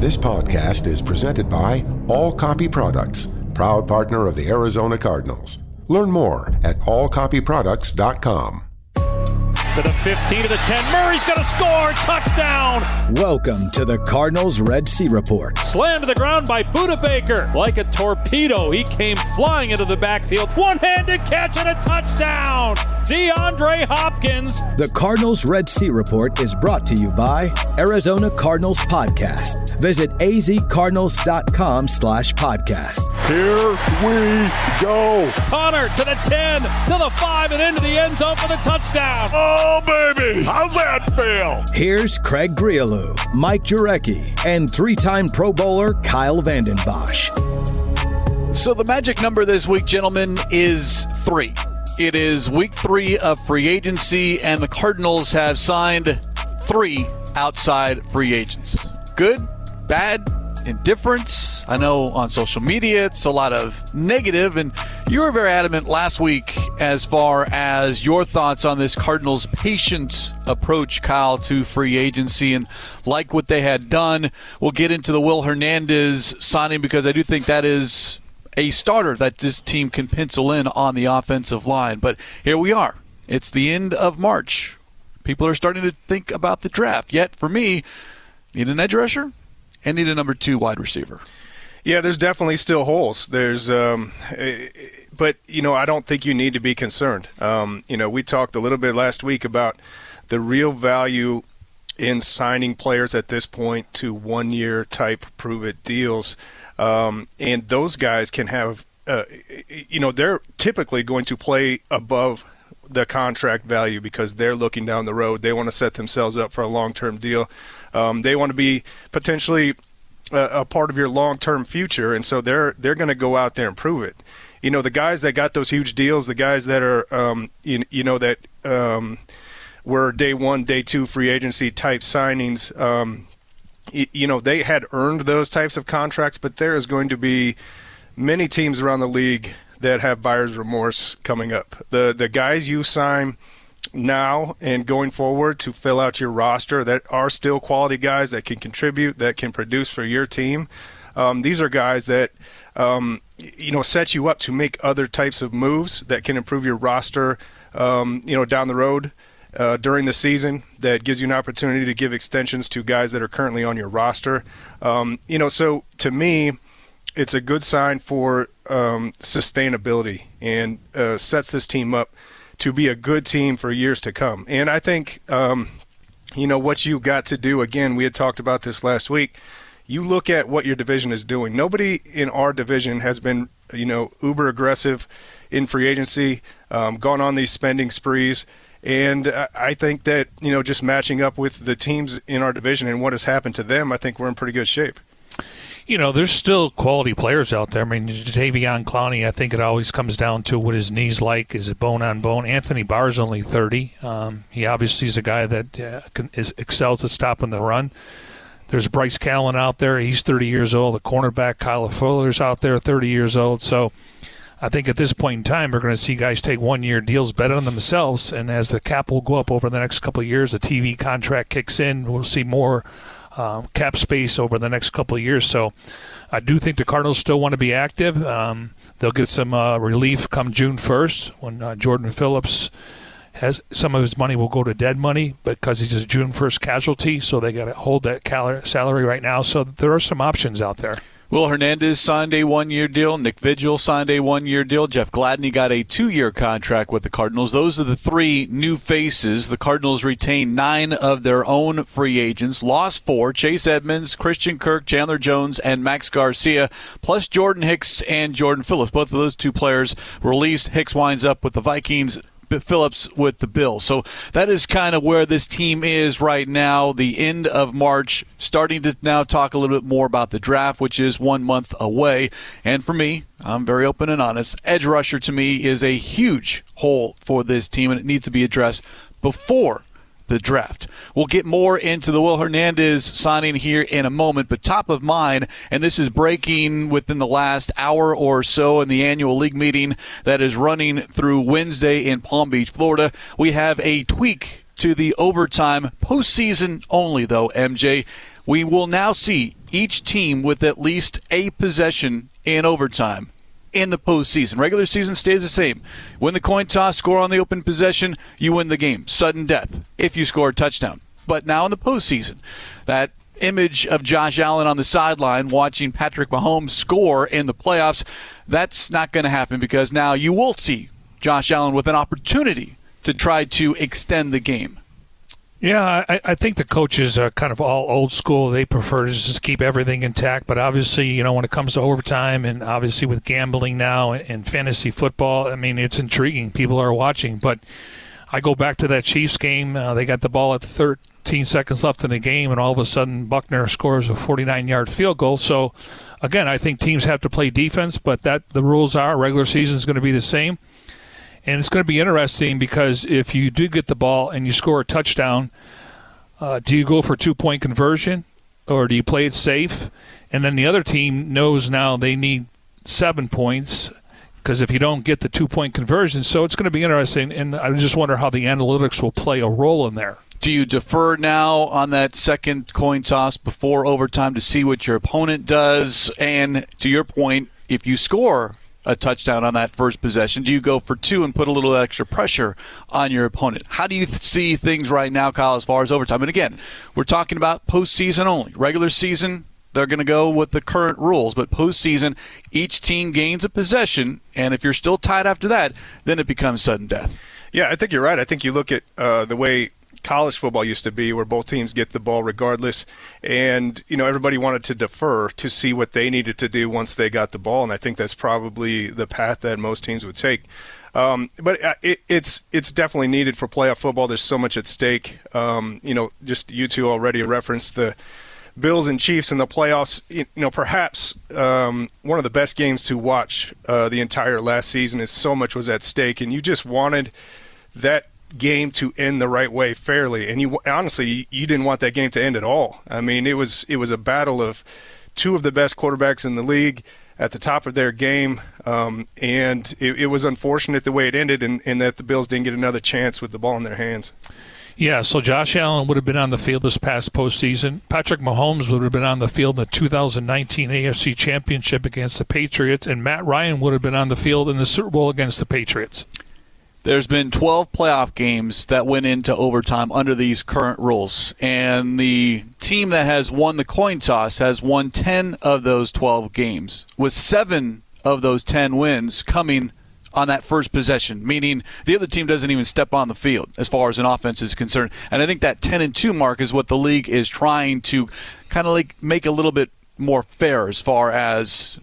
This podcast is presented by All Copy Products, proud partner of the Arizona Cardinals. Learn more at allcopyproducts.com. To the 15 to the 10. Murray's going to score. Touchdown. Welcome to the Cardinals Red Sea Report. Slammed to the ground by Budda Baker. Like a torpedo, he came flying into the backfield. One handed catch and a touchdown. DeAndre Hopkins. The Cardinals Red Sea Report is brought to you by Arizona Cardinals Podcast. Visit azcardinals.com slash podcast. Here we go. Conner to the 10, to the 5, and into the end zone for the touchdown. Oh, baby. How's that feel? Here's Craig Grialou, Mike Jurecki, and three-time Pro Bowler Kyle Vanden Bosch. So the magic number this week, gentlemen, is three. It is week three of free agency, and the Cardinals have signed three outside free agents. Good, bad, indifference. I know on social media it's a lot of negative, and you were very adamant last week as far as your thoughts on this Cardinals' patient approach, Kyle, to free agency and like what they had done. We'll get into the Will Hernandez signing because I do think that is a starter that this team can pencil in on the offensive line. But here we are. It's the end of March. People are starting to think about the draft. Yet, for me, need an edge rusher and need a number two wide receiver. Yeah, there's definitely still holes. There's, um, but you know, I don't think you need to be concerned. Um, you know, we talked a little bit last week about the real value in signing players at this point to one-year type prove-it deals. Um, and those guys can have, uh, you know, they're typically going to play above the contract value because they're looking down the road. They want to set themselves up for a long-term deal. Um, they want to be potentially a, a part of your long-term future, and so they're they're going to go out there and prove it. You know, the guys that got those huge deals, the guys that are, um, you, you know, that um, were day one, day two free agency type signings. Um, you know they had earned those types of contracts, but there is going to be many teams around the league that have buyer's remorse coming up. The the guys you sign now and going forward to fill out your roster that are still quality guys that can contribute, that can produce for your team. Um, these are guys that um, you know set you up to make other types of moves that can improve your roster. Um, you know down the road uh, during the season that gives you an opportunity to give extensions to guys that are currently on your roster. Um, you know, so to me, it's a good sign for um, sustainability and uh, sets this team up to be a good team for years to come. And I think, um, you know, what you got to do again. We had talked about this last week. You look at what your division is doing. Nobody in our division has been, you know, uber aggressive in free agency, um, gone on these spending sprees. And I think that, you know, just matching up with the teams in our division and what has happened to them, I think we're in pretty good shape. You know, there's still quality players out there. I mean, Jadeveon Clowney, I think it always comes down to what his knees like. Is it bone on bone? Anthony Barr's only 30. Um, he obviously is a guy that uh, can, is, excels at stopping the run. There's Bryce Callahan out there. He's 30 years old. The cornerback, Kyle Fuller's out there, 30 years old. So, I think at this point in time, we're going to see guys take one year deals, bet on themselves, and as the cap will go up over the next couple of years, the TV contract kicks in, we'll see more um, cap space over the next couple of years. So I do think the Cardinals still want to be active. Um, they'll get some uh, relief come June 1st when uh, Jordan Phillips has some of his money will go to dead money because he's a June 1st casualty. So they got to hold that cal- salary right now. So there are some options out there. Will Hernandez signed a one year deal. Nick Vigil signed a one year deal. Jeff Gladney got a two year contract with the Cardinals. Those are the three new faces. The Cardinals retain nine of their own free agents, lost four Chase Edmonds, Christian Kirk, Chandler Jones, and Max Garcia, plus Jordan Hicks and Jordan Phillips. Both of those two players released. Hicks winds up with the Vikings. Phillips with the Bills. So that is kind of where this team is right now, the end of March, starting to now talk a little bit more about the draft, which is one month away. And for me, I'm very open and honest. Edge rusher to me is a huge hole for this team, and it needs to be addressed before the draft. We'll get more into the Will Hernandez signing here in a moment, but top of mind, and this is breaking within the last hour or so in the annual league meeting that is running through Wednesday in Palm Beach, Florida. We have a tweak to the overtime postseason only, though, MJ. We will now see each team with at least a possession in overtime in the postseason. Regular season stays the same. Win the coin toss, score on the open possession, you win the game. Sudden death if you score a touchdown. But now in the postseason, that image of Josh Allen on the sideline watching Patrick Mahomes score in the playoffs, that's not going to happen because now you will see Josh Allen with an opportunity to try to extend the game. Yeah, I, I, think the coaches are kind of all old school. They prefer to just keep everything intact. But obviously, you know, when it comes to overtime and obviously with gambling now and fantasy football, I mean, it's intriguing. People are watching. But I go back to that Chiefs game. Uh, they got the ball at 13 seconds left in the game, and all of a sudden, Butker scores a 49 yard field goal. So, again, I think teams have to play defense, but that the rules are regular season is going to be the same. And it's going to be interesting because if you do get the ball and you score a touchdown, uh, do you go for two point conversion or do you play it safe? And then the other team knows now they need seven points because if you don't get the two point conversion, so it's going to be interesting. And I just wonder how the analytics will play a role in there. Do you defer now on that second coin toss before overtime to see what your opponent does? And to your point, if you score a touchdown on that first possession? Do you go for two and put a little extra pressure on your opponent? How do you th- see things right now, Kyle, as far as overtime? And again, we're talking about postseason only. Regular season, they're going to go with the current rules, but postseason, each team gains a possession, and if you're still tied after that, then it becomes sudden death. Yeah, I think you're right. I think you look at uh, the way college football used to be, where both teams get the ball regardless, and you know everybody wanted to defer to see what they needed to do once they got the ball, and I think that's probably the path that most teams would take. Um, but uh, it, it's it's definitely needed for playoff football. There's so much at stake. Um, you know, just you two already referenced the Bills and Chiefs in the playoffs. You know, perhaps um, one of the best games to watch uh, the entire last season. Is so much was at stake, and you just wanted that game to end the right way fairly. And you honestly, you didn't want that game to end at all. I mean, it was it was a battle of two of the best quarterbacks in the league at the top of their game, um, and it, it, was unfortunate the way it ended, and, and that the Bills didn't get another chance with the ball in their hands. Yeah, so Josh Allen would have been on the field this past postseason. Patrick Mahomes would have been on the field in the 2019 AFC Championship against the Patriots, and Matt Ryan would have been on the field in the Super Bowl against the Patriots. There's been 12 playoff games that went into overtime under these current rules, and the team that has won the coin toss has won 10 of those 12 games, with seven of those 10 wins coming on that first possession, meaning the other team doesn't even step on the field as far as an offense is concerned. And I think that 10 and 2 mark is what the league is trying to kind of like make a little bit more fair as far as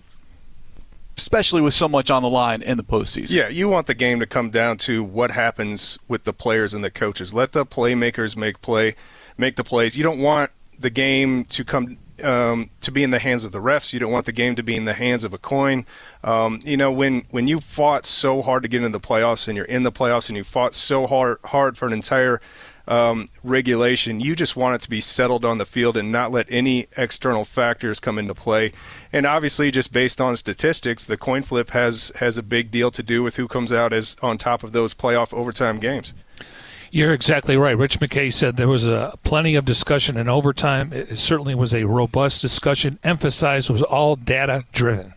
especially with so much on the line in the postseason. Yeah, you want the game to come down to what happens with the players and the coaches. Let the playmakers make play, make the plays. You don't want the game to come um, to be in the hands of the refs. You don't want the game to be in the hands of a coin. Um, you know, when when you fought so hard to get into the playoffs and you're in the playoffs and you fought so hard hard for an entire um, regulation. You just want it to be settled on the field and not let any external factors come into play. And obviously, just based on statistics, the coin flip has has a big deal to do with who comes out as on top of those playoff overtime games. You're exactly right. Rich McKay said there was a plenty of discussion in overtime. It certainly was a robust discussion. Emphasized was all data driven.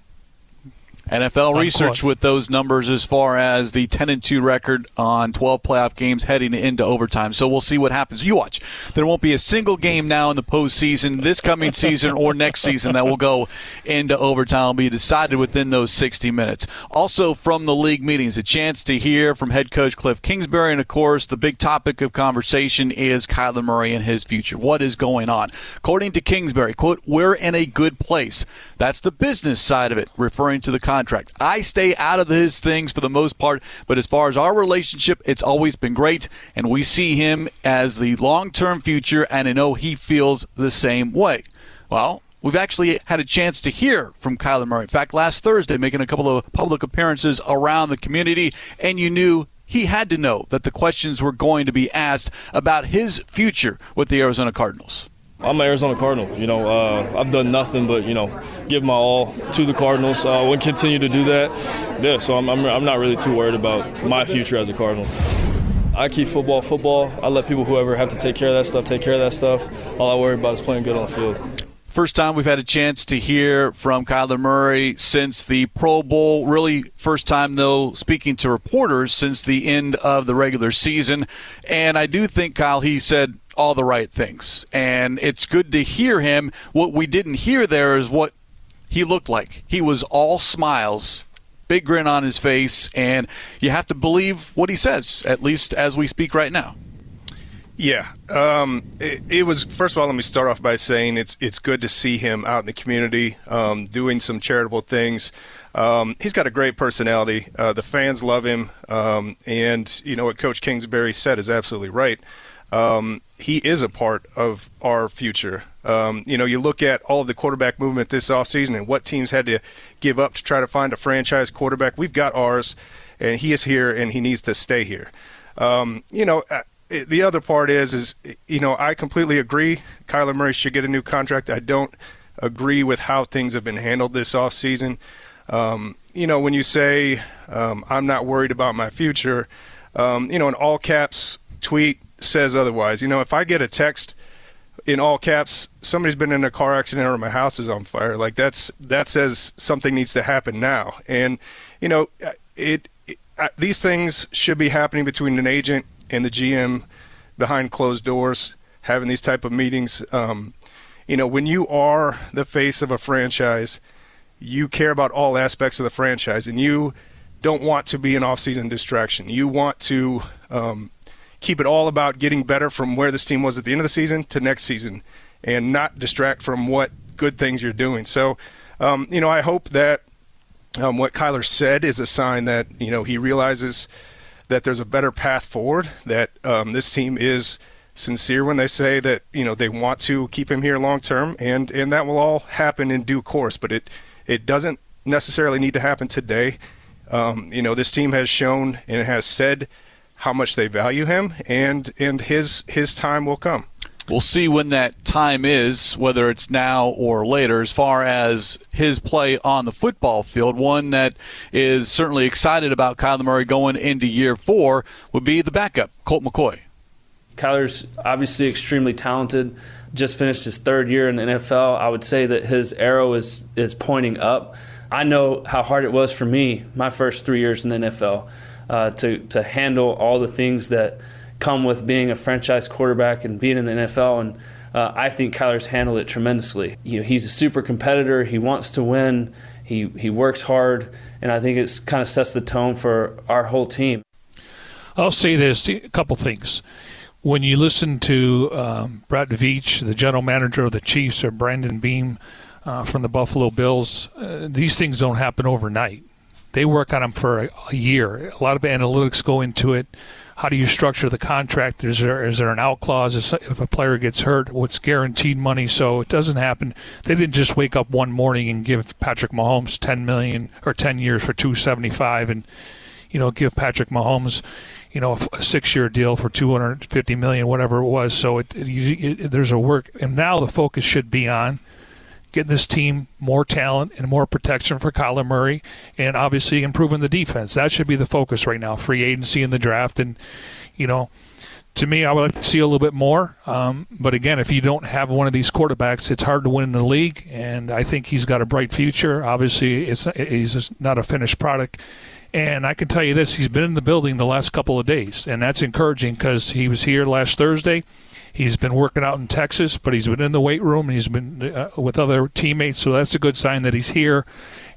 NFL research with those numbers as far as the 10 and 2 record on 12 playoff games heading into overtime. So we'll see what happens. You watch. There won't be a single game now in the postseason this coming season or next season that will go into overtime. Will be decided within those 60 minutes. Also from the league meetings, a chance to hear from head coach Cliff Kingsbury, and of course the big topic of conversation is Kyler Murray and his future. What is going on? According to Kingsbury, quote, "We're in a good place." That's the business side of it, referring to the contract. I stay out of his things for the most part, but as far as our relationship, it's always been great, and we see him as the long term future, and I know he feels the same way. Well, We've actually had a chance to hear from Kyler Murray. In fact, last Thursday, making a couple of public appearances around the community, and you knew he had to know that the questions were going to be asked about his future with the Arizona Cardinals. I'm an Arizona Cardinal. You know, uh, I've done nothing but you know give my all to the Cardinals. Uh, we'll continue to do that. Yeah, so I'm, I'm, I'm not really too worried about my future as a Cardinal. I keep football football. I let people whoever have to take care of that stuff take care of that stuff. All I worry about is playing good on the field. First time we've had a chance to hear from Kyler Murray since the Pro Bowl. Really, first time, though, speaking to reporters since the end of the regular season. And I do think, Kyle, he said all the right things. And it's good to hear him. What we didn't hear there is what he looked like. He was all smiles, big grin on his face, and you have to believe what he says, at least as we speak right now. Yeah, um, it, it, was. First of all, let me start off by saying it's it's good to see him out in the community um, doing some charitable things. Um, he's got a great personality. Uh, the fans love him, um, and you know what Coach Kingsbury said is absolutely right. Um, he is a part of our future. Um, you know, you look at all of the quarterback movement this offseason and what teams had to give up to try to find a franchise quarterback. We've got ours, and he is here, and he needs to stay here. you know the other part is is you know I completely agree. Kyler Murray should get a new contract. I don't agree with how things have been handled this offseason. Um, you know, when you say um, I'm not worried about my future, um, you know, an all caps tweet says otherwise. You know, if I get a text in all caps, somebody's been in a car accident or my house is on fire, like that's that says something needs to happen now. And you know, it, it these things should be happening between an agent and the GM behind closed doors having these type of meetings. Um, you know, when you are the face of a franchise, you care about all aspects of the franchise, and you don't want to be an off-season distraction. You want to um, keep it all about getting better from where this team was at the end of the season to next season, and not distract from what good things you're doing. So, um, you know, I hope that um, what Kyler said is a sign that you know he realizes that there's a better path forward. That um, this team is sincere when they say that you know they want to keep him here long term, and and that will all happen in due course. But it it doesn't necessarily need to happen today. Um, you know, this team has shown and has said how much they value him, and and his his time will come. We'll see when that time is, whether it's now or later, as far as his play on the football field. One that is certainly excited about Kyler Murray going into year four would be the backup, Colt McCoy. Kyler's obviously extremely talented. Just finished his third year in the NFL. I would say that his arrow is is pointing up. I know how hard it was for me my first three years in the NFL uh, to to handle all the things that come with being a franchise quarterback and being in the NFL. And uh, I think Kyler's handled it tremendously. You know, he's a super competitor. He wants to win. He he works hard, and I think it's kind of sets the tone for our whole team. I'll say this: a couple things. When you listen to um, Brett Veach, the general manager of the Chiefs, or Brandon Beane uh, from the Buffalo Bills, uh, these things don't happen overnight. They work on them for a, a year. A lot of analytics go into it how do you structure the contract? Is there is there an out clause if a player gets hurt? What's guaranteed money? So it doesn't happen. They didn't just wake up one morning and give Patrick Mahomes ten million or ten years for two seventy five, and you know give Patrick Mahomes you know a, six year deal for two hundred fifty million, whatever it was. So it, it, it, there's a work, and now the focus should be on getting this team more talent and more protection for Kyler Murray, and obviously improving the defense. That should be the focus right now. Free agency in the draft, and you know, to me, I would like to see a little bit more. Um, but again, if you don't have one of these quarterbacks, it's hard to win in the league. And I think he's got a bright future. Obviously, it's he's not a finished product. And I can tell you this: he's been in the building the last couple of days, and that's encouraging because he was here last Thursday. He's been working out in Texas, but he's been in the weight room and he's been uh, with other teammates. So that's a good sign that he's here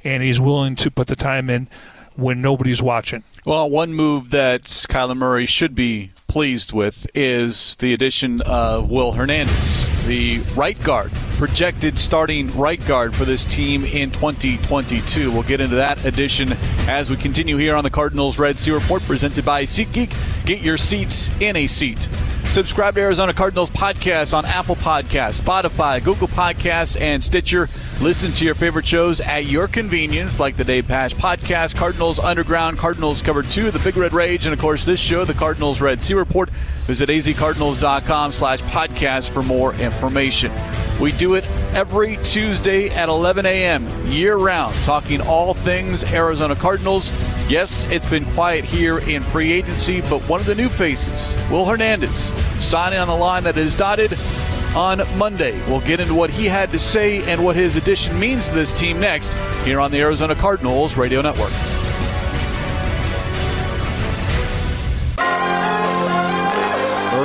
and he's willing to put the time in when nobody's watching. Well, one move that Kyler Murray should be pleased with is the addition of Will Hernandez the right guard, projected starting right guard for this team in 2022. We'll get into that addition as we continue here on the Cardinals Red Sea Report presented by SeatGeek. Get your seats in a seat. Subscribe to Arizona Cardinals podcast on Apple Podcasts, Spotify, Google Podcasts, and Stitcher. Listen to your favorite shows at your convenience, like the Dave Pasch podcast, Cardinals Underground, Cardinals Cover 2, The Big Red Rage, and of course this show, the Cardinals Red Sea Report. Visit azcardinals.com slash podcast for more information. We do it every Tuesday at 11 a.m. year round, talking all things Arizona Cardinals. Yes, it's been quiet here in free agency, but one of the new faces, Will Hernandez, signing on the line that is dotted on Monday. We'll get into what he had to say and what his addition means to this team next here on the Arizona Cardinals Radio Network.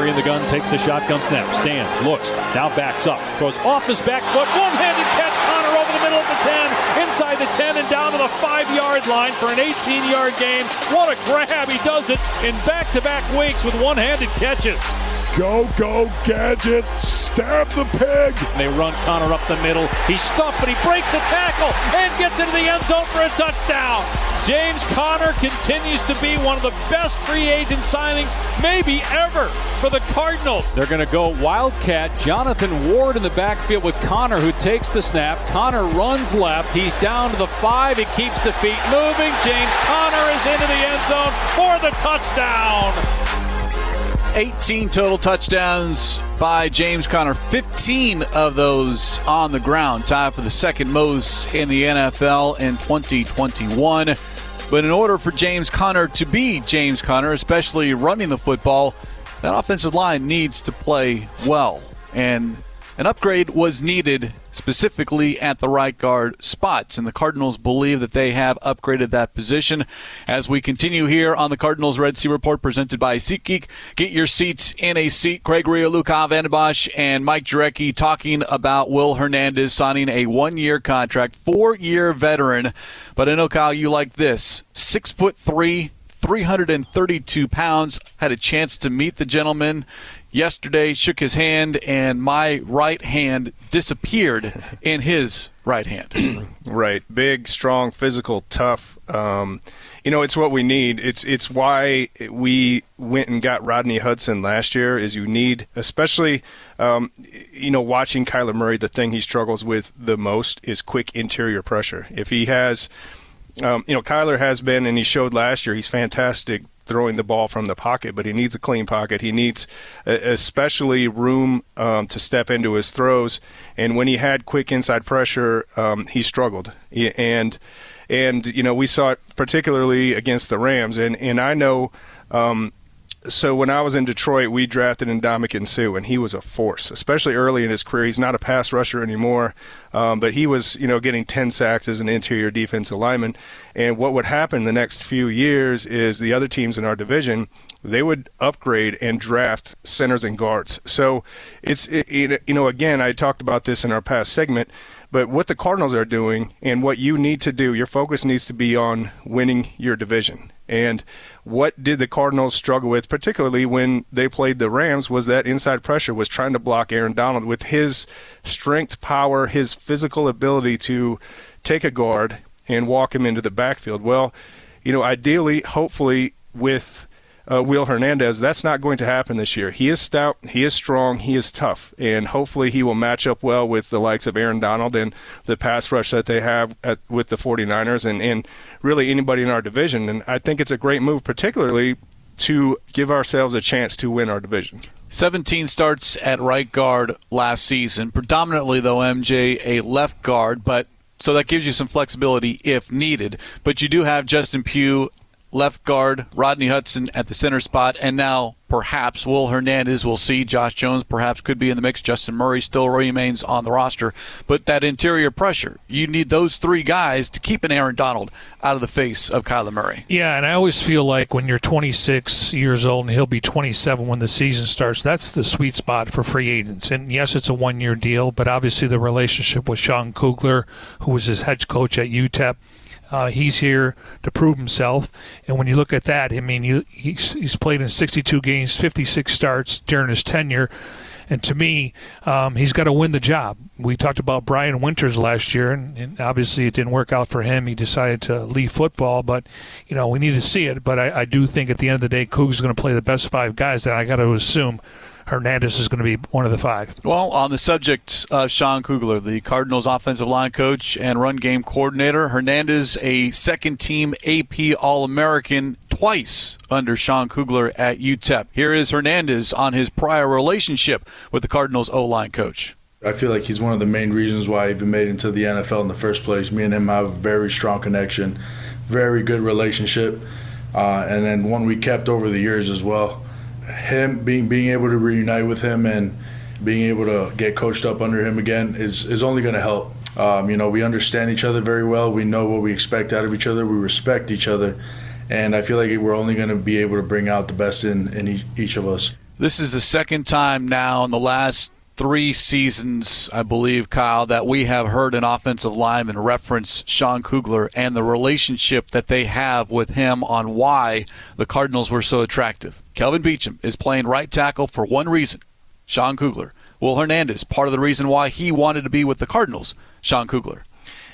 Murray in the gun takes the shotgun snap, stands, looks, now backs up, goes off his back foot, one-handed catch, Conner over the middle of the 10, inside the 10 and down to the 5-yard line for an 18-yard game. What a grab, he does it in back-to-back weeks with one-handed catches. Go, go, Gadget. Stab the pig. They run Conner up the middle. He's stuffed, but he breaks a tackle and gets into the end zone for a touchdown. James Conner continues to be one of the best free agent signings, maybe ever, for the Cardinals. They're going to go Wildcat. Jonathan Ward in the backfield with Conner, who takes the snap. Conner runs left. He's down to the five. He keeps the feet moving. James Conner is into the end zone for the touchdown. 18 total touchdowns by James Conner, 15 of those on the ground, tied for the second most in the NFL in 2021. But in order for James Conner to be James Conner, especially running the football, that offensive line needs to play well. And an upgrade was needed specifically at the right guard spots, and the Cardinals believe that they have upgraded that position. As we continue here on the Cardinals Red Sea Report presented by SeatGeek, get your seats in a seat. Craig Rio, Luca Van Bosch, and Mike Jurecki talking about Will Hernandez signing a one-year contract, four-year veteran. But I know, Kyle, you like this. Six foot three, 332 pounds. Had a chance to meet the gentleman yesterday, shook his hand, and my right hand disappeared in his right hand. right. Big, strong, physical, tough. Um, you know, it's what we need. It's it's why we went and got Rodney Hudson last year. Is you need, especially, um, you know, watching Kyler Murray. The thing he struggles with the most is quick interior pressure. If he has, um, you know, Kyler has been, and he showed last year. He's fantastic throwing the ball from the pocket, but he needs a clean pocket. He needs especially room um, to step into his throws. And when he had quick inside pressure, um, he struggled. And and you know we saw it particularly against the Rams. And and I know. Um, so when I was in Detroit, we drafted Ndamukong Suh, and he was a force, especially early in his career. He's not a pass rusher anymore, um, but he was, you know, getting 10 sacks as an interior defensive lineman. And what would happen the next few years is the other teams in our division they would upgrade and draft centers and guards. So it's it, you know again I talked about this in our past segment, but what the Cardinals are doing and what you need to do, your focus needs to be on winning your division. And what did the Cardinals struggle with, particularly when they played the Rams, was that inside pressure was trying to block Aaron Donald with his strength, power, his physical ability to take a guard and walk him into the backfield. Well, you know, ideally, hopefully, with uh, Will Hernandez. That's not going to happen this year. He is stout, he is strong, he is tough, and hopefully he will match up well with the likes of Aaron Donald and the pass rush that they have at, with the 49ers and, and really anybody in our division. And I think it's a great move, particularly to give ourselves a chance to win our division. 17 starts at right guard last season, predominantly, though, MJ, a left guard, but so that gives you some flexibility if needed. But you do have Justin Pugh left guard, Rodney Hudson at the center spot, and now perhaps Will Hernandez. We'll see. Josh Jones perhaps could be in the mix. Justin Murray still remains on the roster. But that interior pressure, you need those three guys to keep an Aaron Donald out of the face of Kyler Murray. Yeah, and I always feel like when you're 26 years old and he'll be 27 when the season starts, that's the sweet spot for free agents. And yes, it's a one year deal, but obviously the relationship with Sean Kugler, who was his head coach at UTEP, uh, he's here to prove himself. And when you look at that, I mean, you, he's, he's played in 62 games, 56 starts during his tenure. And to me, um, he's got to win the job. We talked about Brian Winters last year, and, and, obviously it didn't work out for him. He decided to leave football, but you know we need to see it. But I, I do think at the end of the day, Coug's going to play the best five guys. That I got to assume Hernandez is going to be one of the five. Well, on the subject of Sean Kugler, the Cardinals offensive line coach and run game coordinator, Hernandez, a second team AP All American twice under Sean Kugler at UTEP. Here is Hernandez on his prior relationship with the Cardinals O line coach. I feel like he's one of the main reasons why I even made it into the NFL in the first place. Me and him have a very strong connection, very good relationship, uh, and then one we kept over the years as well him being being able to reunite with him and being able to get coached up under him again is, is only going to help. Um, you know, we understand each other very well. We know what we expect out of each other. We respect each other. And I feel like we're only going to be able to bring out the best in, in each, each of us. This is the second time now in the last three seasons, I believe, Kyle, that we have heard an offensive lineman reference Sean Kugler and the relationship that they have with him on why the Cardinals were so attractive. Kelvin Beachum is playing right tackle for one reason Sean Kugler. Will Hernandez, part of the reason why he wanted to be with the Cardinals, Sean Kugler.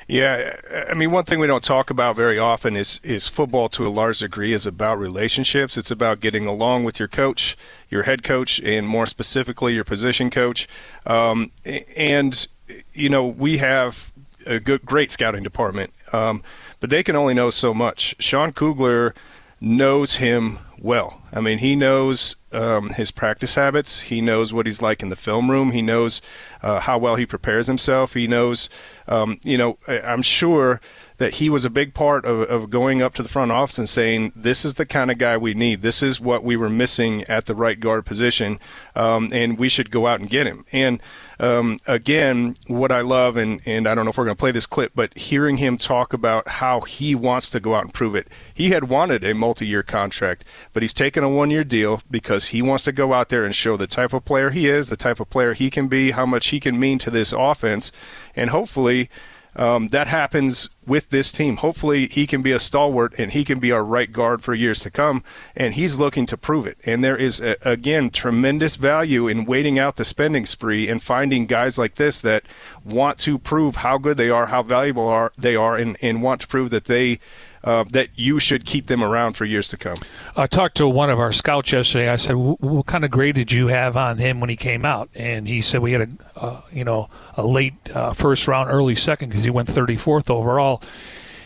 Yeah, I mean, one thing we don't talk about very often is is football to a large degree is about relationships. It's about getting along with your coach, your head coach, and more specifically your position coach. Um, and you know, we have a good, great scouting department, um, but they can only know so much. Sean Kugler knows him well. I mean, he knows um, his practice habits. He knows what he's like in the film room. He knows uh, how well he prepares himself. He knows, um, you know, I'm sure that he was a big part of, of going up to the front office and saying, "This is the kind of guy we need. This is what we were missing at the right guard position, um, and we should go out and get him." And um, again, what I love, and, and I don't know if we're going to play this clip, but hearing him talk about how he wants to go out and prove it. He had wanted a multi year contract, but he's taken a one year deal because he wants to go out there and show the type of player he is, the type of player he can be, how much he can mean to this offense, and hopefully um, that happens with this team. Hopefully, he can be a stalwart and he can be our right guard for years to come. And he's looking to prove it. And there is, a, again, tremendous value in waiting out the spending spree and finding guys like this that want to prove how good they are, how valuable are they are, and, and want to prove that they uh, that you should keep them around for years to come. I talked to one of our scouts yesterday. I said, "What kind of grade did you have on him when he came out?" And he said we had a, uh, you know, a late uh, first round, early second because he went 34th overall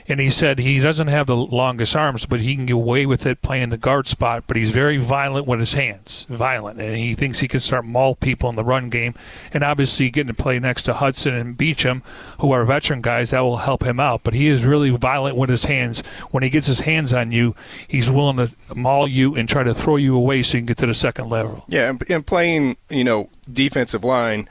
and he said he doesn't have the longest arms, but he can get away with it playing the guard spot. But he's very violent with his hands, violent, and he thinks he can start maul people in the run game. And obviously, getting to play next to Hudson and Beachum, who are veteran guys, that will help him out. But he is really violent with his hands. When he gets his hands on you, he's willing to maul you and try to throw you away so you can get to the second level. Yeah, and playing, you know, defensive line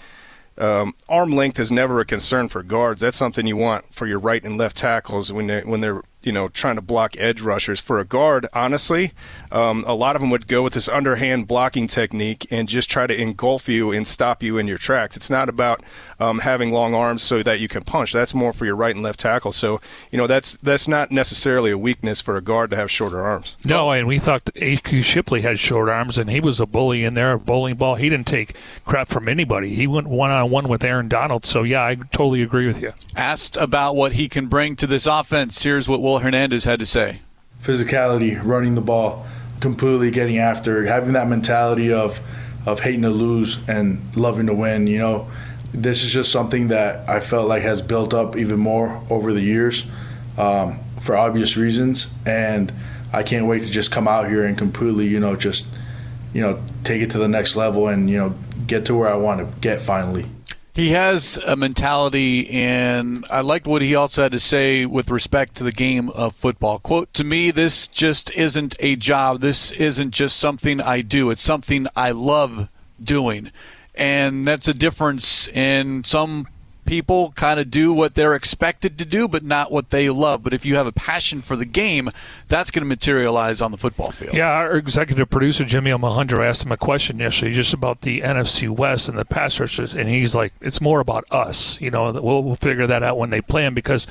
um, arm length is never a concern for guards. That's something you want for your right and left tackles when they when they're you know trying to block edge rushers. For a guard, honestly, um, a lot of them would go with this underhand blocking technique and just try to engulf you and stop you in your tracks. It's not about um, having long arms so that you can punch. That's more for your right and left tackle. So you know that's that's not necessarily a weakness for a guard to have shorter arms. No, and we thought A.Q. Shipley had short arms, and he was a bully in there, a bowling ball. He didn't take crap from anybody. He went one on one with Aaron Donald. So yeah, I totally agree with you. Asked about what he can bring to this offense. Here's what Will Hernandez had to say. Physicality, running the ball, completely getting after, having that mentality of of hating to lose and loving to win. You know, this is just something that I felt like has built up even more over the years um, for obvious reasons. And I can't wait to just come out here and completely, you know, just, you know, take it to the next level and, you know, get to where I want to get finally. He has a mentality, and I liked what he also had to say with respect to the game of football. Quote, to me, this just isn't a job. This isn't just something I do. It's something I love doing and that's a difference in some people kind of do what they're expected to do, but not what they love. But if you have a passion for the game, that's going to materialize on the football field. Yeah, our executive producer Jimmy Almohandro asked him a question yesterday just about the NFC West and the pass rushers, and he's like, "It's more about us." You know, we'll, we'll figure that out when they play him because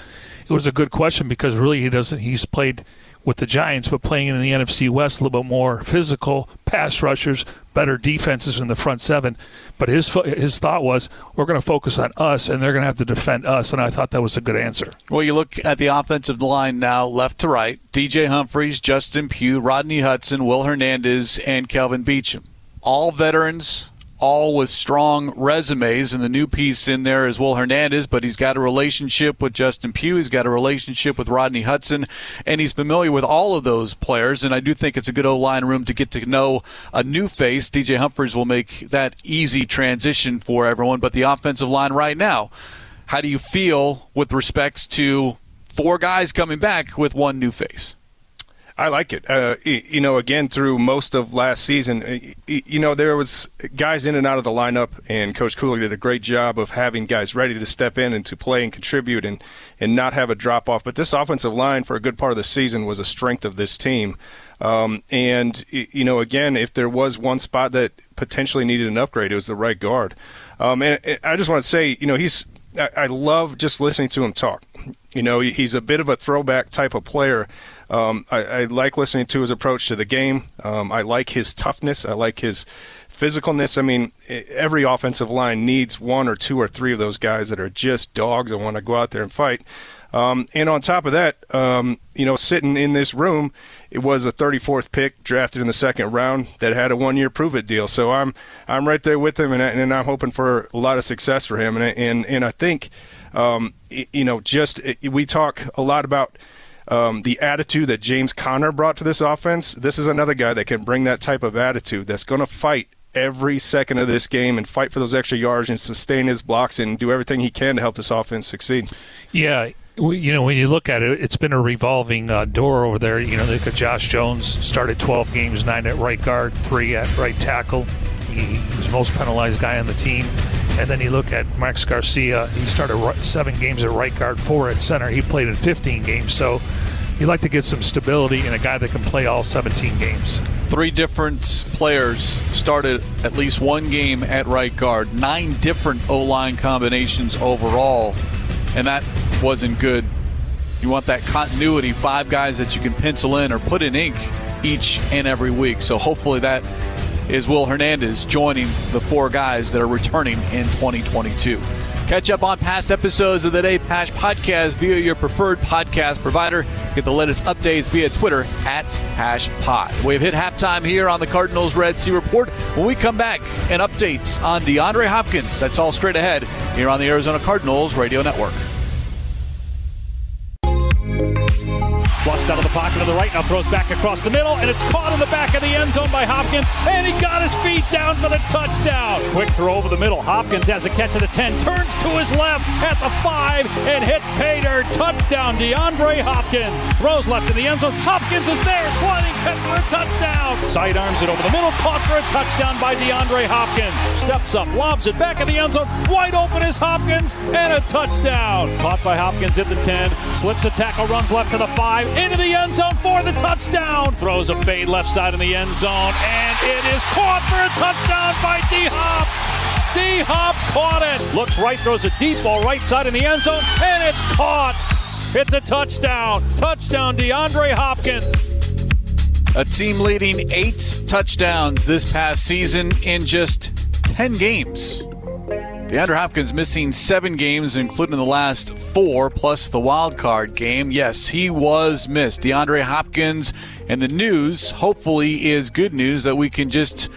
it was a good question because really he doesn't. He's played with the Giants, but playing in the NFC West a little bit more physical, pass rushers, better defenses in the front seven. But his his thought was, we're going to focus on us, and they're going to have to defend us. And I thought that was a good answer. Well, you look at the offensive line now, left to right: D.J. Humphries, Justin Pugh, Rodney Hudson, Will Hernandez, and Kelvin Beachum. All veterans, all with strong resumes. And the new piece in there is Will Hernandez, but he's got a relationship with Justin Pugh. He's got a relationship with Rodney Hudson, and he's familiar with all of those players. And I do think it's a good O line room to get to know a new face. DJ Humphries will make that easy transition for everyone. But the offensive line right now, how do you feel with respects to four guys coming back with one new face? I like it. Uh, you know, again, through most of last season, you know, there was guys in and out of the lineup, and Coach Kugler did a great job of having guys ready to step in and to play and contribute and, and not have a drop off. But this offensive line for a good part of the season was a strength of this team. Um, and, you know, again, if there was one spot that potentially needed an upgrade, it was the right guard. Um, and, and I just want to say, you know, he's I, I love just listening to him talk. You know, he's a bit of a throwback type of player. Um, I, I, like listening to his approach to the game. Um, I like his toughness. I like his physicalness. I mean, every offensive line needs one or two or three of those guys that are just dogs and want to go out there and fight. Um, and on top of that, um, you know, sitting in this room, it was a 34th pick drafted in the second round that had a one-year prove-it deal. So I'm I'm right there with him, and, and I'm hoping for a lot of success for him. And and and I think, um, you know, just we talk a lot about. Um, the attitude that James Conner brought to this offense, this is another guy that can bring that type of attitude that's going to fight every second of this game and fight for those extra yards and sustain his blocks and do everything he can to help this offense succeed. Yeah, you know, when you look at it, it's been a revolving uh, door over there. You know, look at Josh Jones started 12 games, nine at right guard, three at right tackle. He, he was most penalized guy on the team. And then you look at Max Garcia. He started seven games at right guard, four at center. He played in 15 games. So you like to get some stability in a guy that can play all 17 games. Three different players started at least one game at right guard. Nine different O line combinations overall and that wasn't good. You want that continuity, five guys that you can pencil in or put in ink each and every week. So hopefully that is Will Hernandez joining the four guys that are returning in 2022. Catch up on past episodes of the Dave Pasch podcast via your preferred podcast provider. Get the latest updates via Twitter at PaschPod. We have hit halftime here on the Cardinals Red Sea Report. When we come back, an update on DeAndre Hopkins. That's all straight ahead here on the Arizona Cardinals Radio Network. Flushed out of the pocket to the right, now throws back across the middle, and it's caught in the back of the end zone by Hopkins, and he got his feet down for the touchdown. Quick throw over the middle. Hopkins has a catch at the 10, turns to his left at the 5, and hits Pater. Touchdown, DeAndre Hopkins. Throws left in the end zone. Hopkins is there, sliding catch for a touchdown. Sidearms it over the middle, caught for a touchdown by DeAndre Hopkins. Steps up, lobs it back in the end zone. Wide open is Hopkins, and a touchdown. Caught by Hopkins at the 10, slips a tackle, runs left to the 5, into the end zone for the touchdown. Throws a fade left side in the end zone, and it is caught for a touchdown by D Hop. D Hop caught it. Looks right, throws a deep ball right side in the end zone, and it's caught. It's a touchdown. Touchdown, DeAndre Hopkins. A team leading eight touchdowns this past season in just 10 games. DeAndre Hopkins missing seven games, including the last four, plus the wild card game. Yes, he was missed. DeAndre Hopkins, and the news, hopefully, is good news that we can just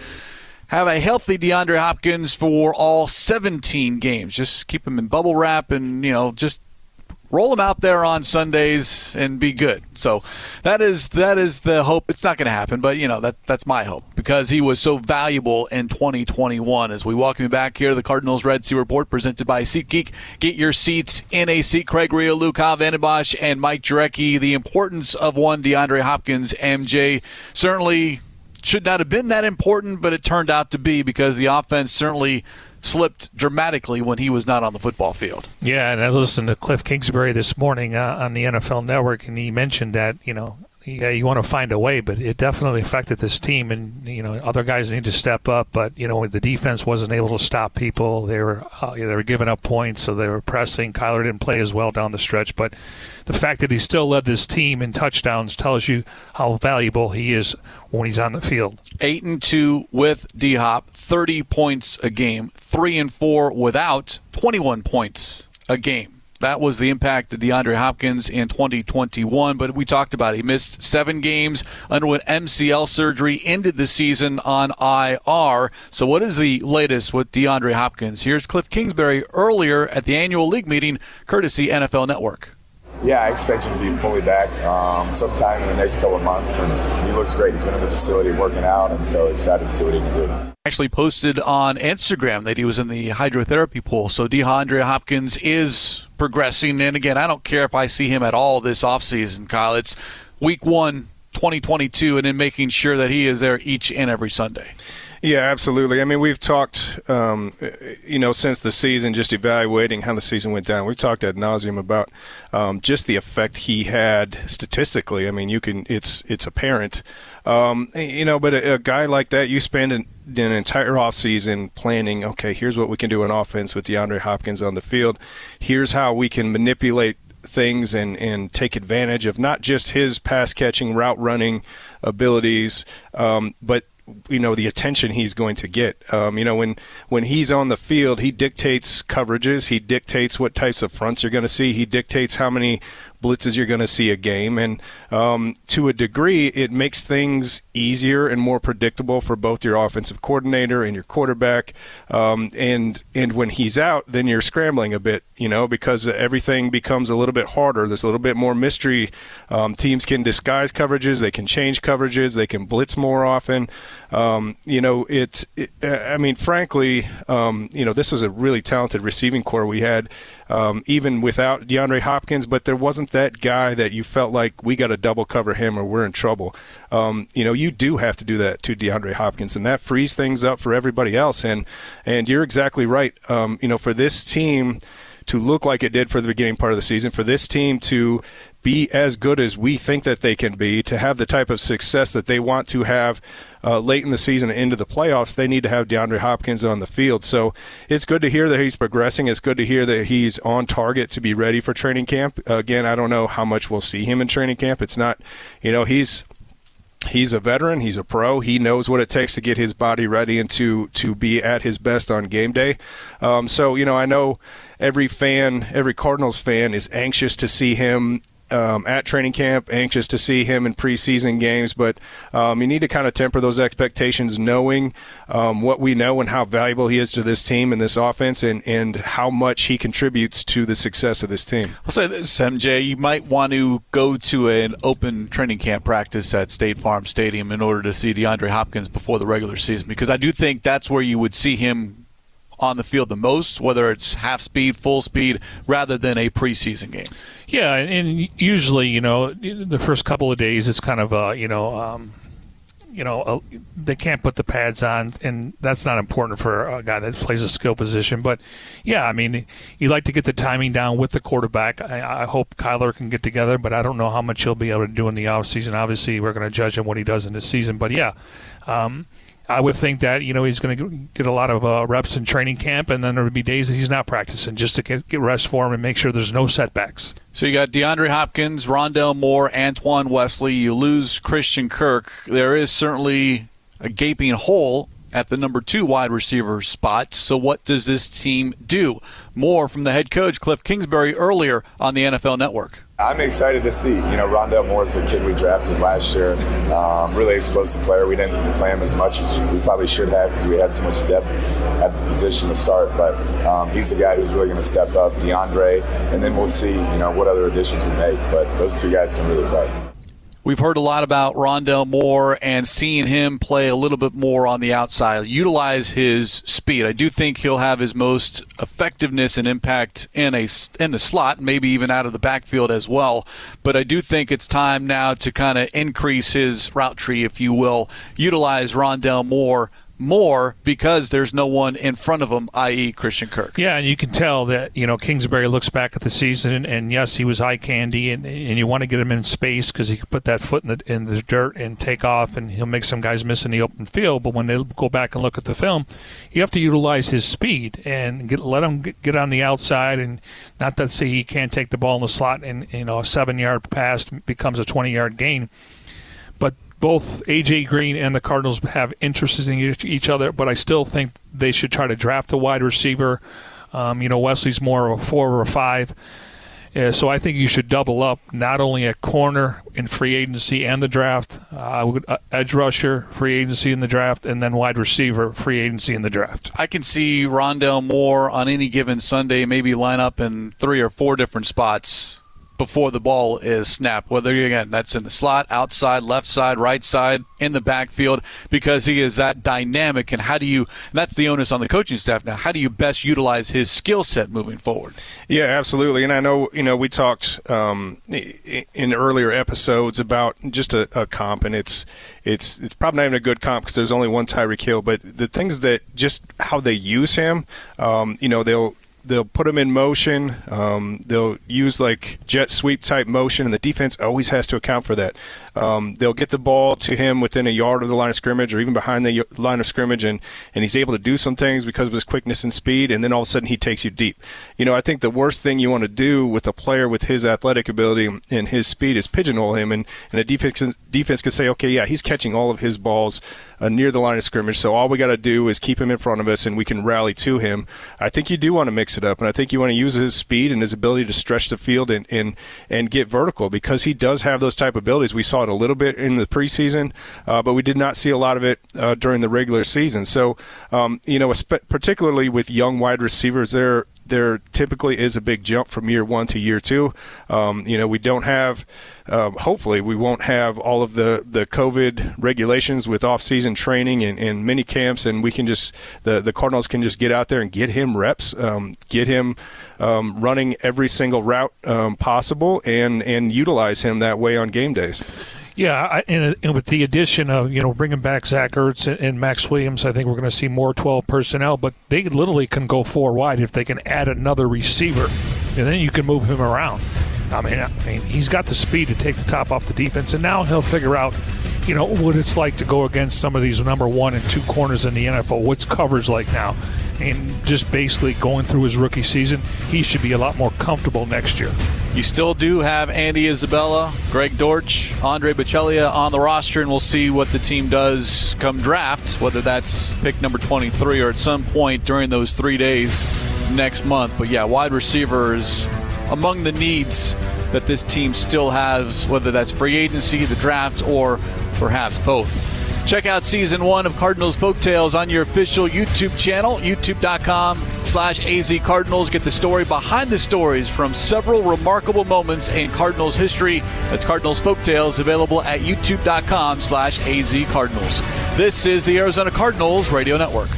have a healthy DeAndre Hopkins for all 17 games. Just keep him in bubble wrap and, you know, just roll him out there on Sundays and be good. So that is that is the hope. It's not going to happen, but you know that that's my hope because he was so valuable in 2021. As we welcome you back here the Cardinals Red Sea Report, presented by SeatGeek. Get your seats in a seat. Craig Rio, Luke Vanden Bosch, and Mike Jurecki. The importance of one DeAndre Hopkins, MJ, certainly should not have been that important, but it turned out to be because the offense certainly slipped dramatically when he was not on the football field. Yeah, and I listened to Cliff Kingsbury this morning uh, on the NFL Network, and he mentioned that you know yeah, you want to find a way, but it definitely affected this team, and you know other guys need to step up. But you know the defense wasn't able to stop people; they were uh, they were giving up points, so they were pressing. Kyler didn't play as well down the stretch, but the fact that he still led this team in touchdowns tells you how valuable he is when he's on the field. Eight and two with D Hop, thirty points a game. Three and four without, twenty-one points a game. That was the impact of DeAndre Hopkins in 2021. But we talked about it. He missed seven games, underwent MCL surgery, ended the season on IR. So, what is the latest with DeAndre Hopkins? Here's Cliff Kingsbury earlier at the annual league meeting, courtesy NFL Network. Yeah, I expect him to be fully back um, sometime in the next couple of months, and he looks great. He's been in the facility working out, and so excited to see what he can do. Actually, posted on Instagram that he was in the hydrotherapy pool. So DeAndre Hopkins is progressing, and again, I don't care if I see him at all this offseason, Kyle. It's week one 2022 and in making sure that he is there each and every Sunday. Yeah, absolutely. I mean, we've talked, um, you know, since the season, just evaluating how the season went down. We've talked ad nauseum about um, just the effect he had statistically. I mean, you can it's it's apparent, um, you know. But a, a, guy like that, you spend an, an entire off season planning. Okay, here's what we can do in offense with DeAndre Hopkins on the field. Here's how we can manipulate things and, and take advantage of not just his pass catching, route running abilities, um, but you know the attention he's going to get. Um, you know when when he's on the field, he dictates coverages. He dictates what types of fronts you're going to see. He dictates how many blitzes you're going to see a game, and um, to a degree, it makes things easier and more predictable for both your offensive coordinator and your quarterback. Um, and and when he's out, then you're scrambling a bit, you know, because everything becomes a little bit harder. There's a little bit more mystery. Um, teams can disguise coverages, they can change coverages, they can blitz more often. Um, you know, it's. It, I mean, frankly, um, you know, this was a really talented receiving corps we had um, even without DeAndre Hopkins, but there wasn't that guy that you felt like we got to double cover him or we're in trouble. Um, you know, you do have to do that to DeAndre Hopkins, and that frees things up for everybody else. And and you're exactly right. Um, you know, for this team to look like it did for the beginning part of the season, for this team to be as good as we think that they can be, to have the type of success that they want to have uh, late in the season into the playoffs, they need to have DeAndre Hopkins on the field. So it's good to hear that he's progressing. It's good to hear that he's on target to be ready for training camp. Again, I don't know how much we'll see him in training camp. It's not, you know, he's he's a veteran. He's a pro. He knows what it takes to get his body ready and to to be at his best on game day. Um, so you know, I know every fan, every Cardinals fan is anxious to see him um, at training camp, anxious to see him in preseason games, but um, you need to kind of temper those expectations, knowing um, what we know and how valuable he is to this team and this offense, and, and how much he contributes to the success of this team. I'll say this, MJ, you might want to go to an open training camp practice at State Farm Stadium in order to see DeAndre Hopkins before the regular season, because I do think that's where you would see him on the field the most, whether it's half speed, full speed, rather than a preseason game. Yeah, and usually, you know, the first couple of days, it's kind of a, you know, um, you know, uh, they can't put the pads on, and that's not important for a guy that plays a skill position. But yeah, I mean, you like to get the timing down with the quarterback. I, I hope Kyler can get together, but I don't know how much he'll be able to do in the offseason. Obviously, we're going to judge him what he does in the season. But yeah, um, I would think that you know he's going to get a lot of uh, reps in training camp, and then there would be days that he's not practicing just to get, get rest for him and make sure there's no setbacks. So you got DeAndre Hopkins, Rondale Moore, Antoine Wesley. You lose Christian Kirk. There is certainly a gaping hole at the number two wide receiver spot. So what does this team do? More from the head coach Cliff Kingsbury earlier on the NFL Network. I'm excited to see. You know, Rondale Moore is the kid we drafted last year. Um, really explosive player. We didn't play him as much as we probably should have because we had so much depth at the position to start. But um, he's the guy who's really going to step up. DeAndre, and then we'll see. You know what other additions we make. But those two guys can really play. We've heard a lot about Rondale Moore and seeing him play a little bit more on the outside, utilize his speed. I do think he'll have his most effectiveness and impact in a in the slot, maybe even out of the backfield as well. But I do think it's time now to kind of increase his route tree, if you will, utilize Rondale Moore more because there's no one in front of him, i.e., Christian Kirk. Yeah, and you can tell that you know Kingsbury looks back at the season, and, and yes, he was eye candy, and, and you want to get him in space because he can put that foot in the in the dirt and take off, and he'll make some guys miss in the open field. But when they go back and look at the film, you have to utilize his speed and get, let him get, get on the outside, and not that say he can't take the ball in the slot, and you know a seven yard pass becomes a twenty yard gain both AJ Green and the Cardinals have interests in each other, but I still think they should try to draft a wide receiver. Um, you know, Wesley's more of a four or a five. Uh, so I think you should double up not only at corner in free agency and the draft, uh, uh, edge rusher, free agency in the draft, and then wide receiver, free agency in the draft. I can see Rondale Moore on any given Sunday maybe line up in three or four different spots before the ball is snapped. Whether again that's in the slot, outside, left side, right side, in the backfield, because he is that dynamic. And how do you? that's the onus on the coaching staff now. How do you best utilize his skill set moving forward? Yeah, absolutely. And I know you know we talked um, in earlier episodes about just a, a, comp, and it's it's it's probably not even a good comp because there's only one Tyreek Hill. But the things that just how they use him, um, you know, they'll they'll put them in motion. Um, they'll use like jet sweep type motion, and the defense always has to account for that. Um, they'll get the ball to him within a yard of the line of scrimmage or even behind the line of scrimmage, and, and he's able to do some things because of his quickness and speed, and then all of a sudden he takes you deep. You know, I think the worst thing you want to do with a player with his athletic ability and his speed is pigeonhole him, and, and a defense, defense can say, okay, yeah, he's catching all of his balls uh, near the line of scrimmage, so all we got to do is keep him in front of us, and we can rally to him. I think you do want to mix it up, and I think you want to use his speed and his ability to stretch the field and, and, and get vertical because he does have those type of abilities. We saw it a little bit in the preseason, uh, but we did not see a lot of it uh, during the regular season. So, um, you know, particularly with young wide receivers, there there typically is a big jump from year one to year two. Um, you know, we don't have. Um, hopefully, we won't have all of the, the COVID regulations with off-season training and, and mini camps, and we can just the the Cardinals can just get out there and get him reps, um, get him um, running every single route um, possible, and and utilize him that way on game days. Yeah, I, and, and, with the addition of you know bringing back Zach Ertz and, and Maxx Williams, I think we're going to see more 12 personnel. But they literally can go four wide if they can add another receiver, and then you can move him around. I mean, I mean, he's got the speed to take the top off the defense, and now he'll figure out, you know, what it's like to go against some of these number one and two corners in the NFL. What's coverage like now? And just basically going through his rookie season, he should be a lot more comfortable next year. You still do have Andy Isabella, Greg Dortch, Andre Baccellia on the roster, and we'll see what the team does come draft, whether that's pick number 23 or at some point during those three days next month. But yeah, wide receivers among the needs that this team still has, whether that's free agency, the draft, or perhaps both. Check out season one of Cardinals Folktales on your official YouTube channel, youtube.com slash azcardinals. Get the story behind the stories from several remarkable moments in Cardinals history. That's Cardinals Folktales, available at youtube.com slash azcardinals. This is the Arizona Cardinals Radio Network.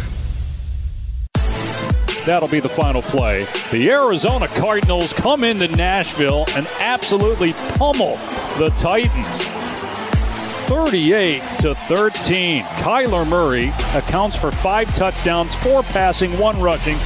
That'll be the final play. The Arizona Cardinals come into Nashville and absolutely pummel the Titans. 38 to 13. Kyler Murray accounts for five touchdowns, four passing, one rushing,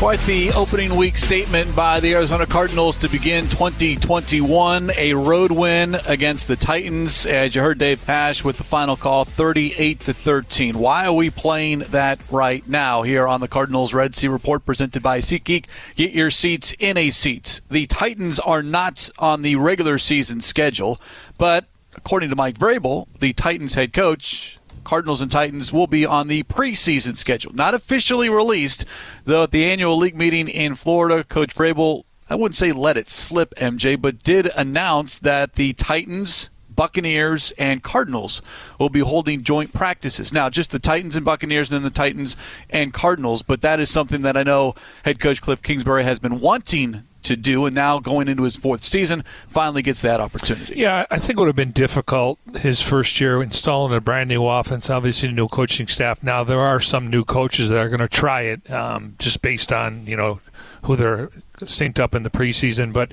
Quite the opening week statement by the Arizona Cardinals to begin 2021. A road win against the Titans. As you heard Dave Pasch with the final call, 38 to 13. Why are we playing that right now here on the Cardinals Red Sea Report presented by SeatGeek? Get your seats in a seat. The Titans are not on the regular season schedule, but according to Mike Vrabel, the Titans head coach, Cardinals and Titans will be on the preseason schedule. Not officially released, though at the annual league meeting in Florida, Coach Vrabel, I wouldn't say let it slip, MJ, but did announce that the Titans, Buccaneers, and Cardinals will be holding joint practices. Now, just the Titans and Buccaneers, and then the Titans and Cardinals, but that is something that I know head coach Cliff Kingsbury has been wanting to do, and now going into his fourth season, finally gets that opportunity. Yeah, I think it would have been difficult his first year installing a brand new offense. Obviously, new coaching staff. Now there are some new coaches that are going to try it, um, just based on you know who they're synced up in the preseason, but.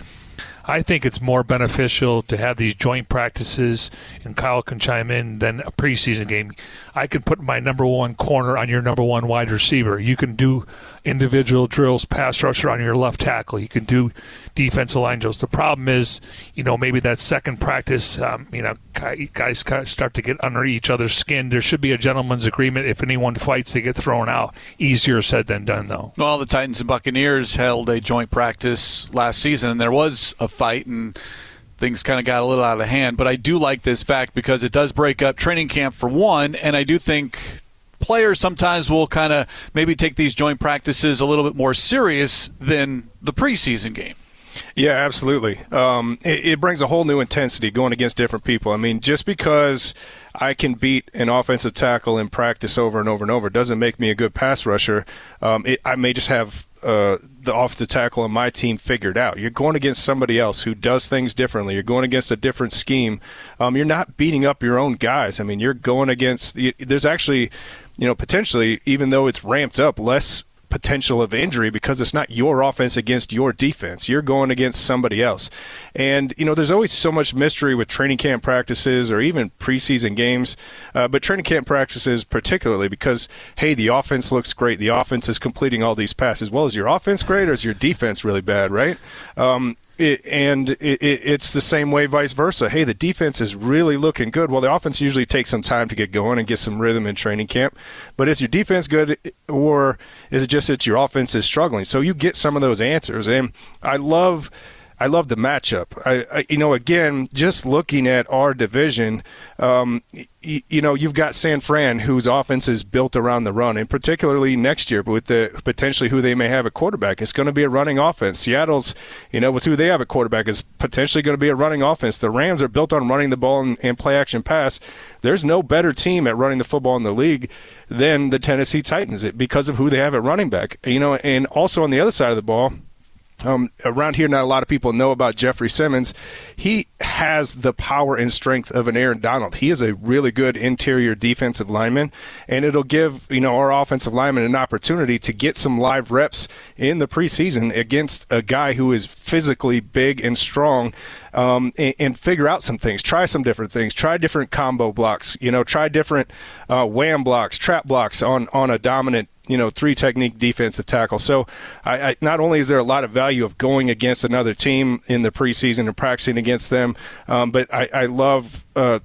I think it's more beneficial to have these joint practices, and Kyle can chime in, than a preseason game. I can put my number one corner on your number one wide receiver. You can do individual drills, pass rusher on your left tackle. You can do defensive line drills. The problem is, you know, maybe that second practice, um, you know, guys start to get under each other's skin. There should be a gentleman's agreement. If anyone fights, they get thrown out. Easier said than done, though. Well, the Titans and Buccaneers held a joint practice last season, and there was a fight, and things kind of got a little out of hand. But I do like this fact because it does break up training camp for one, and I do think players sometimes will kind of maybe take these joint practices a little bit more serious than the preseason game. Yeah, absolutely. Um, it, it, brings a whole new intensity going against different people. I mean, just because I can beat an offensive tackle in practice over and over and over doesn't make me a good pass rusher. Um, it, I may just have uh, the offensive tackle on my team figured out. You're going against somebody else who does things differently. You're going against a different scheme. Um, you're not beating up your own guys. I mean, you're going against. There's actually, you know, potentially, even though it's ramped up, less potential of injury because it's not your offense against your defense. You're going against somebody else. And, you know, there's always so much mystery with training camp practices or even preseason games, uh, but training camp practices particularly because, hey, the offense looks great. The offense is completing all these passes. Well, is your offense great or is your defense really bad, right? Um, it, and it, it's the same way, vice versa. Hey, the defense is really looking good. Well, the offense usually takes some time to get going and get some rhythm in training camp. But is your defense good, or is it just that your offense is struggling? So you get some of those answers, and I love I love the matchup. I, I, you know, again, just looking at our division, um, y- you know, you've got San Fran, whose offense is built around the run, and particularly next year with the potentially who they may have a quarterback, it's going to be a running offense. Seattle's, you know, with who they have a quarterback, is potentially going to be a running offense. The Rams are built on running the ball and, and play action pass. There's no better team at running the football in the league than the Tennessee Titans because of who they have at running back. You know, and also on the other side of the ball um, around here, not a lot of people know about Jeffrey Simmons. He has the power and strength of an Aaron Donald. He is a really good interior defensive lineman, and it'll give you know our offensive lineman an opportunity to get some live reps in the preseason against a guy who is physically big and strong. Um, and, and, figure out some things. Try some different things. Try different combo blocks. You know, try different uh, wham blocks, trap blocks on on a dominant you know three technique defensive tackle. So I, I, not only is there a lot of value of going against another team in the preseason and practicing against them, um, but I, I love. Uh,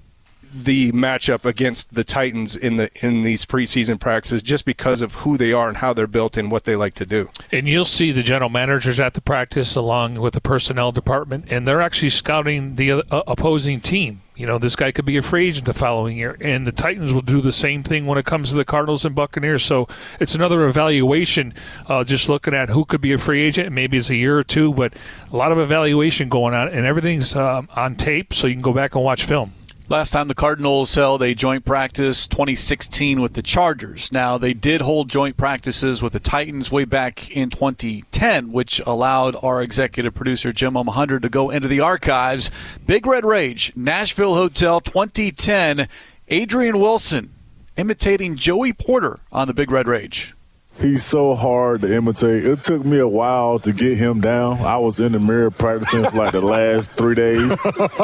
the matchup against the Titans in the in these preseason practices just because of who they are and how they're built and what they like to do. And you'll see the general managers at the practice along with the personnel department, and they're actually scouting the uh, opposing team you know, this guy could be a free agent the following year. And the Titans will do the same thing when it comes to the Cardinals and Buccaneers. So it's another evaluation, uh, just looking at who could be a free agent. Maybe it's a year or two, but a lot of evaluation going on, and everything's um, on tape, so you can go back and watch film. Last time the Cardinals held a joint practice 2016 with the Chargers. Now, they did hold joint practices with the Titans way back in 2010, which allowed our executive producer, Jim Omohundro, to go into the archives. Big Red Rage, Nashville Hotel 2010. Adrian Wilson imitating Joey Porter on the Big Red Rage. He's so hard to imitate. It took me a while to get him down. I was in the mirror practicing for like the last three days.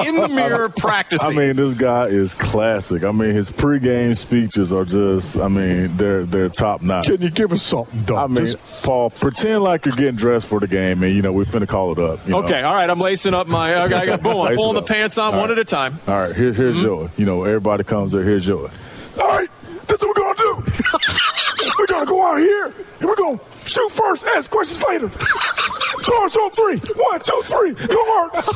in the mirror practicing. I mean, this guy is classic. I mean, his pregame speeches are just, I mean, they're they're top notch. Can you give us something, Doug? I mean. Paul, pretend like you're getting dressed for the game, and you know we're finna call it up. okay, know? all right. I'm lacing up my. I got boom. I'm pulling the pants on all one right. at a time. All right, here, here's mm-hmm. Joey. You know, everybody comes there. Here's Joey. All right, that's what we're gonna do. we're gonna go out here and we're gonna shoot first, ask questions later. Stars on three. One, two, three. Go Arts.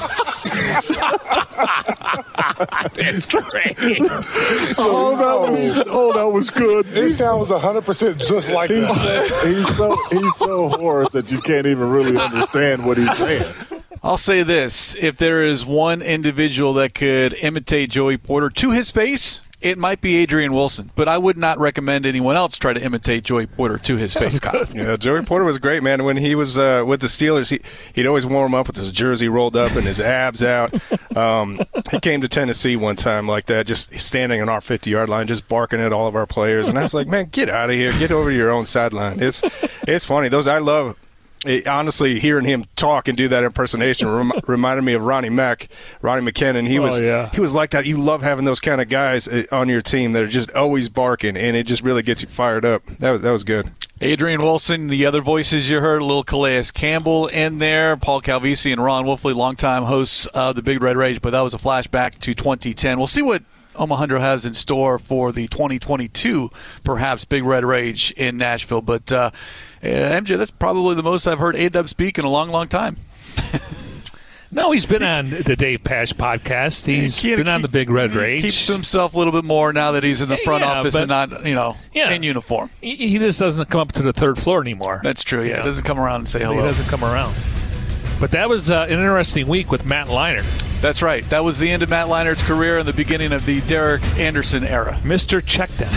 That's great. oh, that was, oh, that was good. He sounds 100% just like he's, that. He's so, he's so hoarse that you can't even really understand what he's saying. I'll say this: if there is one individual that could imitate Joey Porter to his face, it might be Adrian Wilson, but I would not recommend anyone else try to imitate Joey Porter to his face. yeah, Joey Porter was great, man. When he was uh, with the Steelers, he, he'd always warm up with his jersey rolled up and his abs out. Um, he came to Tennessee one time like that, just standing on our 50 yard line, just barking at all of our players. And I was like, man, get out of here. Get over to your own sideline. It's, it's funny. Those I love it, honestly, hearing him talk and do that impersonation rem- reminded me of Ronnie Mack, Ronnie McKinnon. He was oh, yeah. he was like that. You love having those kind of guys uh, on your team that are just always barking, and it just really gets you fired up. That was that was good. Adrian Wilson, the other voices you heard, a little Calais Campbell in there, Paul Calvisi and Ron Wolfley, longtime hosts of the Big Red Rage, but that was a flashback to 2010. We'll see what Omohundro has in store for the 2022, perhaps Big Red Rage in Nashville. But uh, MJ, that's probably the most I've heard A Dub speak in a long, long time. No, he's been on the Dave Pasch podcast. He's he been on the Big Red Rage. Keeps to himself a little bit more now that he's in the front yeah, office and not, you know, yeah. in uniform. He, just doesn't come up to the third floor anymore. That's true. Yeah, he doesn't come around and say hello. He doesn't come around. But that was uh, an interesting week with Matt Leinart. That's right. That was the end of Matt Leinart's career and the beginning of the Derek Anderson era. Mr. Checkdown.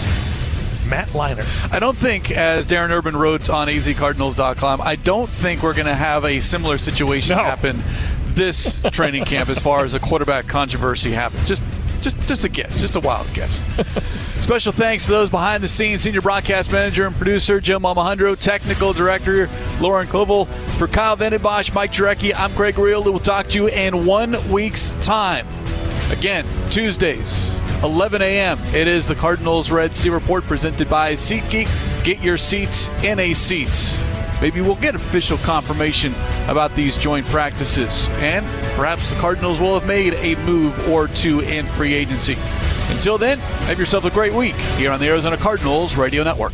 Matt Leinart. I don't think, as Darren Urban wrote on azcardinals.com, I don't think we're going to have a similar situation No. happen this training camp as far as a quarterback controversy happens. Just just just a guess, just a wild guess. Special thanks to those behind the scenes, senior broadcast manager and producer Jim Omohundro, technical director Lauren Koval. For Kyle Vanden Bosch, Mike Jurecki, I'm Craig Grialou. We'll talk to you in one week's time. Again, Tuesdays, 11 a.m. It is the Cardinals Red Sea Report presented by SeatGeek. Get your seats in a seat. Maybe we'll get official confirmation about these joint practices, and perhaps the Cardinals will have made a move or two in free agency. Until then, have yourself a great week here on the Arizona Cardinals Radio Network.